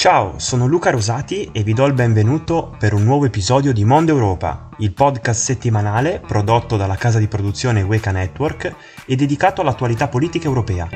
Ciao, sono Luca Rosati e vi do il benvenuto per un nuovo episodio di Mondo Europa, il podcast settimanale prodotto dalla casa di produzione Weka Network e dedicato all'attualità politica europea.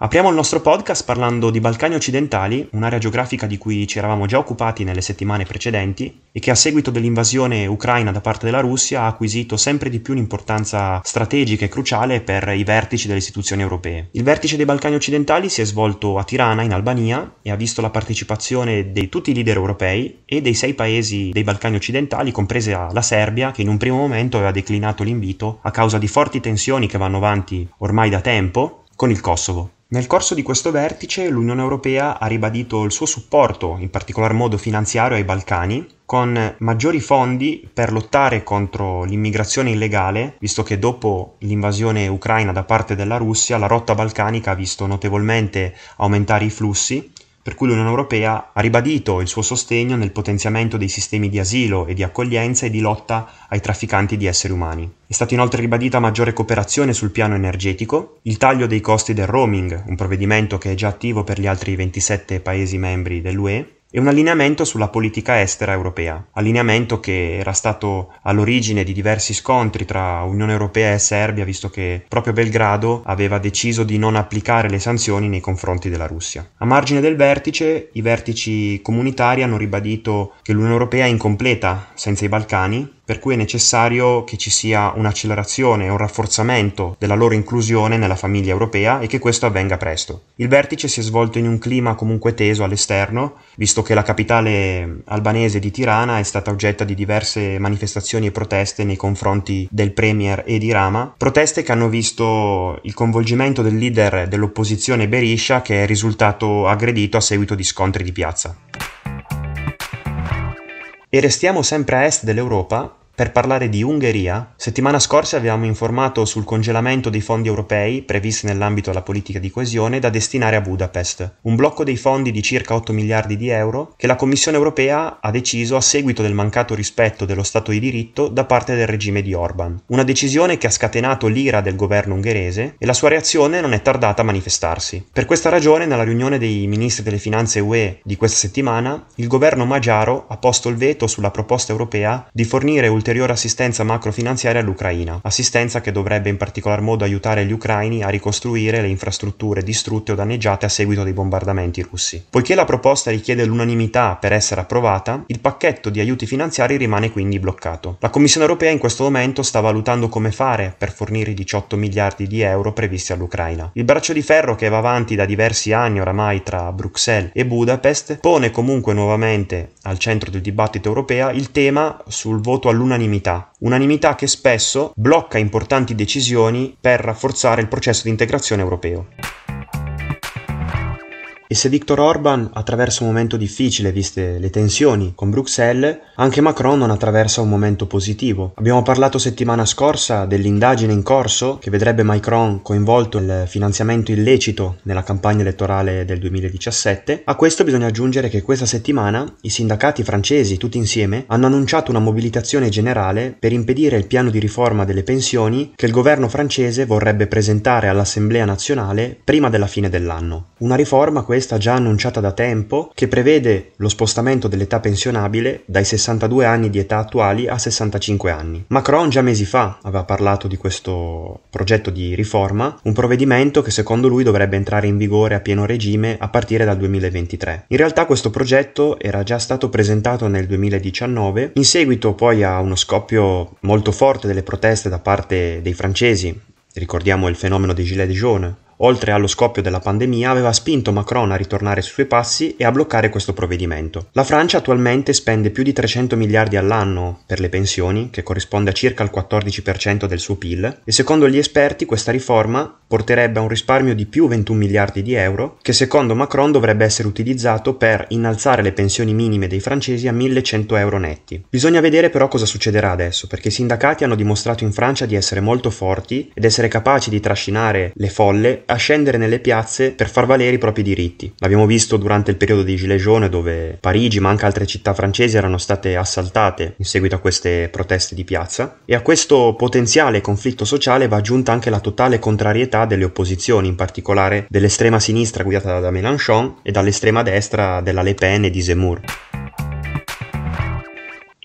Apriamo il nostro podcast parlando di Balcani occidentali, un'area geografica di cui ci eravamo già occupati nelle settimane precedenti e che a seguito dell'invasione ucraina da parte della Russia ha acquisito sempre di più un'importanza strategica e cruciale per i vertici delle istituzioni europee. Il vertice dei Balcani occidentali si è svolto a Tirana, in Albania, e ha visto la partecipazione di tutti i leader europei e dei sei paesi dei Balcani occidentali, compresa la Serbia, che in un primo momento aveva declinato l'invito a causa di forti tensioni che vanno avanti ormai da tempo con il Kosovo. Nel corso di questo vertice l'Unione Europea ha ribadito il suo supporto, in particolar modo finanziario, ai Balcani, con maggiori fondi per lottare contro l'immigrazione illegale, visto che dopo l'invasione ucraina da parte della Russia la rotta balcanica ha visto notevolmente aumentare i flussi per cui l'Unione Europea ha ribadito il suo sostegno nel potenziamento dei sistemi di asilo e di accoglienza e di lotta ai trafficanti di esseri umani. È stata inoltre ribadita maggiore cooperazione sul piano energetico, il taglio dei costi del roaming, un provvedimento che è già attivo per gli altri 27 Paesi membri dell'UE, e un allineamento sulla politica estera europea, allineamento che era stato all'origine di diversi scontri tra Unione Europea e Serbia, visto che proprio Belgrado aveva deciso di non applicare le sanzioni nei confronti della Russia. A margine del vertice, i vertici comunitari hanno ribadito che l'Unione Europea è incompleta senza i Balcani per cui è necessario che ci sia un'accelerazione e un rafforzamento della loro inclusione nella famiglia europea e che questo avvenga presto. Il vertice si è svolto in un clima comunque teso all'esterno, visto che la capitale albanese di Tirana è stata oggetto di diverse manifestazioni e proteste nei confronti del premier Edi Rama, proteste che hanno visto il coinvolgimento del leader dell'opposizione Berisha che è risultato aggredito a seguito di scontri di piazza. E restiamo sempre a est dell'Europa per parlare di Ungheria, settimana scorsa abbiamo informato sul congelamento dei fondi europei previsti nell'ambito della politica di coesione da destinare a Budapest, un blocco dei fondi di circa 8 miliardi di euro che la Commissione europea ha deciso a seguito del mancato rispetto dello Stato di diritto da parte del regime di Orban. Una decisione che ha scatenato l'ira del governo ungherese e la sua reazione non è tardata a manifestarsi. Per questa ragione, nella riunione dei ministri delle finanze UE di questa settimana, il governo magiaro ha posto il veto sulla proposta europea di fornire ulteriori ulteriore assistenza macrofinanziaria all'Ucraina, assistenza che dovrebbe in particolar modo aiutare gli ucraini a ricostruire le infrastrutture distrutte o danneggiate a seguito dei bombardamenti russi. Poiché la proposta richiede l'unanimità per essere approvata, il pacchetto di aiuti finanziari rimane quindi bloccato. La Commissione europea in questo momento sta valutando come fare per fornire i 18 miliardi di euro previsti all'Ucraina. Il braccio di ferro che va avanti da diversi anni oramai tra Bruxelles e Budapest pone comunque nuovamente al centro del dibattito europeo il tema sul voto all'unanimità unanimità, che spesso blocca importanti decisioni per rafforzare il processo di integrazione europeo. E se Viktor Orban attraversa un momento difficile, viste le tensioni con Bruxelles, anche Macron non attraversa un momento positivo. Abbiamo parlato settimana scorsa dell'indagine in corso che vedrebbe Macron coinvolto nel finanziamento illecito nella campagna elettorale del 2017. A questo bisogna aggiungere che questa settimana i sindacati francesi, tutti insieme, hanno annunciato una mobilitazione generale per impedire il piano di riforma delle pensioni che il governo francese vorrebbe presentare all'Assemblea nazionale prima della fine dell'anno. Una riforma questa questa già annunciata da tempo, che prevede lo spostamento dell'età pensionabile dai 62 anni di età attuali a 65 anni. Macron già mesi fa aveva parlato di questo progetto di riforma, un provvedimento che secondo lui dovrebbe entrare in vigore a pieno regime a partire dal 2023. In realtà questo progetto era già stato presentato nel 2019, in seguito poi a uno scoppio molto forte delle proteste da parte dei francesi, ricordiamo il fenomeno dei gilets jaunes, oltre allo scoppio della pandemia, aveva spinto Macron a ritornare sui suoi passi e a bloccare questo provvedimento. La Francia attualmente spende più di 300 miliardi all'anno per le pensioni, che corrisponde a circa il 14% del suo PIL, e secondo gli esperti questa riforma porterebbe a un risparmio di più 21 miliardi di euro, che secondo Macron dovrebbe essere utilizzato per innalzare le pensioni minime dei francesi a 1100 euro netti. Bisogna vedere però cosa succederà adesso, perché i sindacati hanno dimostrato in Francia di essere molto forti ed essere capaci di trascinare le folle a scendere nelle piazze per far valere i propri diritti. L'abbiamo visto durante il periodo di Gilets jaunes dove Parigi ma anche altre città francesi erano state assaltate in seguito a queste proteste di piazza e a questo potenziale conflitto sociale va aggiunta anche la totale contrarietà delle opposizioni, in particolare dell'estrema sinistra guidata da Mélenchon e dall'estrema destra della Le Pen e di Zemmour.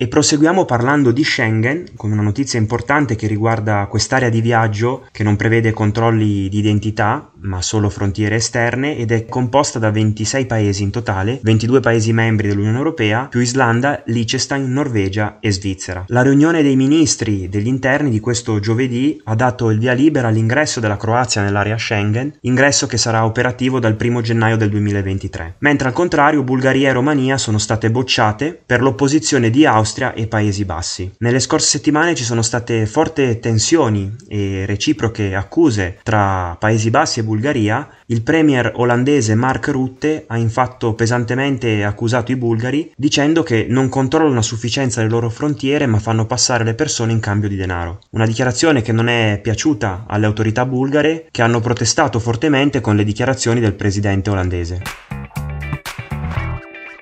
E proseguiamo parlando di Schengen, con una notizia importante che riguarda quest'area di viaggio che non prevede controlli di identità, ma solo frontiere esterne ed è composta da 26 paesi in totale, 22 paesi membri dell'Unione Europea, più Islanda, Liechtenstein, Norvegia e Svizzera. La riunione dei ministri degli interni di questo giovedì ha dato il via libera all'ingresso della Croazia nell'area Schengen, ingresso che sarà operativo dal 1 gennaio del 2023, mentre al contrario Bulgaria e Romania sono state bocciate per l'opposizione di Austria e Paesi Bassi. Nelle scorse settimane ci sono state forti tensioni e reciproche accuse tra Paesi Bassi e Bulgaria Bulgaria, il premier olandese Mark Rutte ha infatti pesantemente accusato i bulgari dicendo che non controllano a sufficienza le loro frontiere ma fanno passare le persone in cambio di denaro. Una dichiarazione che non è piaciuta alle autorità bulgare che hanno protestato fortemente con le dichiarazioni del presidente olandese.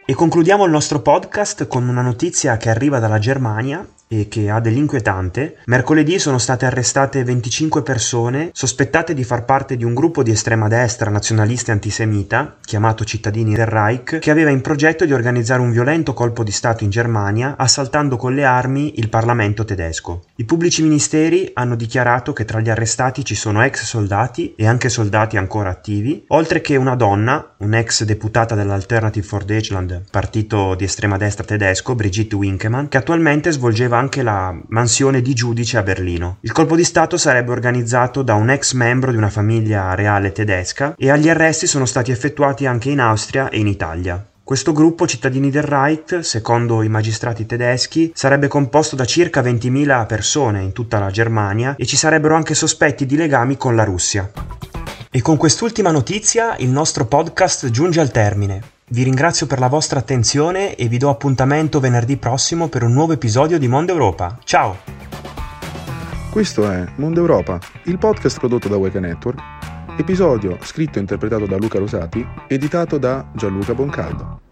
E concludiamo il nostro podcast con una notizia che arriva dalla Germania e che ha dell'inquietante, mercoledì sono state arrestate 25 persone sospettate di far parte di un gruppo di estrema destra nazionalista e antisemita, chiamato Cittadini del Reich, che aveva in progetto di organizzare un violento colpo di Stato in Germania, assaltando con le armi il Parlamento tedesco. I pubblici ministeri hanno dichiarato che tra gli arrestati ci sono ex soldati e anche soldati ancora attivi, oltre che una donna, un'ex deputata dell'Alternative for Deutschland, partito di estrema destra tedesco, Brigitte Winkemann, che attualmente svolgeva anche la mansione di giudice a Berlino. Il colpo di Stato sarebbe organizzato da un ex membro di una famiglia reale tedesca e agli arresti sono stati effettuati anche in Austria e in Italia. Questo gruppo cittadini del Reich, secondo i magistrati tedeschi, sarebbe composto da circa 20.000 persone in tutta la Germania e ci sarebbero anche sospetti di legami con la Russia. E con quest'ultima notizia il nostro podcast giunge al termine. Vi ringrazio per la vostra attenzione e vi do appuntamento venerdì prossimo per un nuovo episodio di Mondo Europa. Ciao! Questo è Mondo Europa, il podcast prodotto da Weka Network, episodio scritto e interpretato da Luca Rosati, editato da Gianluca Boncaldo.